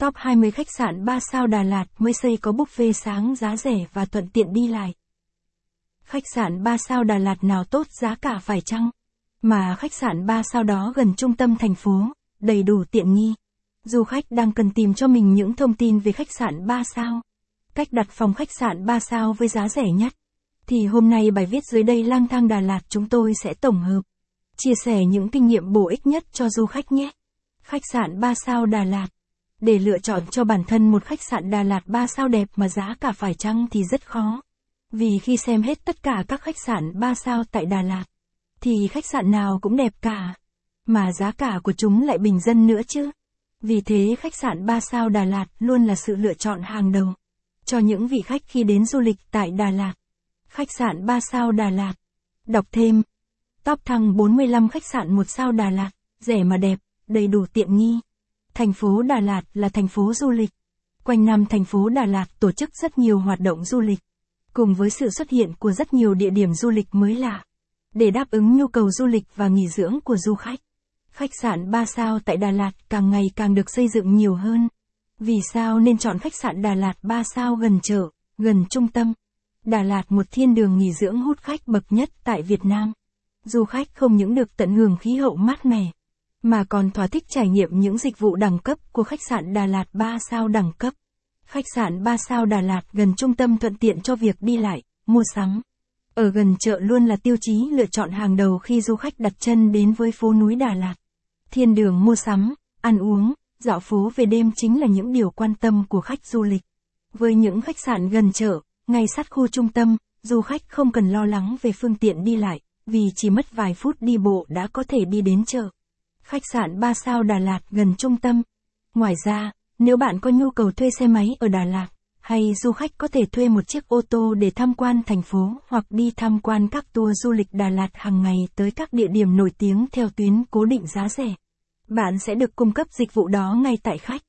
Top 20 khách sạn 3 sao Đà Lạt mới xây có buffet sáng giá rẻ và thuận tiện đi lại. Khách sạn 3 sao Đà Lạt nào tốt giá cả phải chăng? Mà khách sạn 3 sao đó gần trung tâm thành phố, đầy đủ tiện nghi. Du khách đang cần tìm cho mình những thông tin về khách sạn 3 sao. Cách đặt phòng khách sạn 3 sao với giá rẻ nhất. Thì hôm nay bài viết dưới đây lang thang Đà Lạt chúng tôi sẽ tổng hợp. Chia sẻ những kinh nghiệm bổ ích nhất cho du khách nhé. Khách sạn 3 sao Đà Lạt. Để lựa chọn cho bản thân một khách sạn Đà Lạt 3 sao đẹp mà giá cả phải chăng thì rất khó. Vì khi xem hết tất cả các khách sạn 3 sao tại Đà Lạt, thì khách sạn nào cũng đẹp cả. Mà giá cả của chúng lại bình dân nữa chứ. Vì thế khách sạn 3 sao Đà Lạt luôn là sự lựa chọn hàng đầu. Cho những vị khách khi đến du lịch tại Đà Lạt. Khách sạn 3 sao Đà Lạt. Đọc thêm. Top thăng 45 khách sạn 1 sao Đà Lạt, rẻ mà đẹp, đầy đủ tiện nghi. Thành phố Đà Lạt là thành phố du lịch. Quanh năm thành phố Đà Lạt tổ chức rất nhiều hoạt động du lịch. Cùng với sự xuất hiện của rất nhiều địa điểm du lịch mới lạ. Để đáp ứng nhu cầu du lịch và nghỉ dưỡng của du khách. Khách sạn 3 sao tại Đà Lạt càng ngày càng được xây dựng nhiều hơn. Vì sao nên chọn khách sạn Đà Lạt 3 sao gần chợ, gần trung tâm? Đà Lạt một thiên đường nghỉ dưỡng hút khách bậc nhất tại Việt Nam. Du khách không những được tận hưởng khí hậu mát mẻ, mà còn thỏa thích trải nghiệm những dịch vụ đẳng cấp của khách sạn Đà Lạt 3 sao đẳng cấp. Khách sạn 3 sao Đà Lạt gần trung tâm thuận tiện cho việc đi lại, mua sắm. Ở gần chợ luôn là tiêu chí lựa chọn hàng đầu khi du khách đặt chân đến với phố núi Đà Lạt. Thiên đường mua sắm, ăn uống, dạo phố về đêm chính là những điều quan tâm của khách du lịch. Với những khách sạn gần chợ, ngay sát khu trung tâm, du khách không cần lo lắng về phương tiện đi lại, vì chỉ mất vài phút đi bộ đã có thể đi đến chợ. Khách sạn 3 sao Đà Lạt gần trung tâm. Ngoài ra, nếu bạn có nhu cầu thuê xe máy ở Đà Lạt, hay du khách có thể thuê một chiếc ô tô để tham quan thành phố hoặc đi tham quan các tour du lịch Đà Lạt hàng ngày tới các địa điểm nổi tiếng theo tuyến cố định giá rẻ. Bạn sẽ được cung cấp dịch vụ đó ngay tại khách.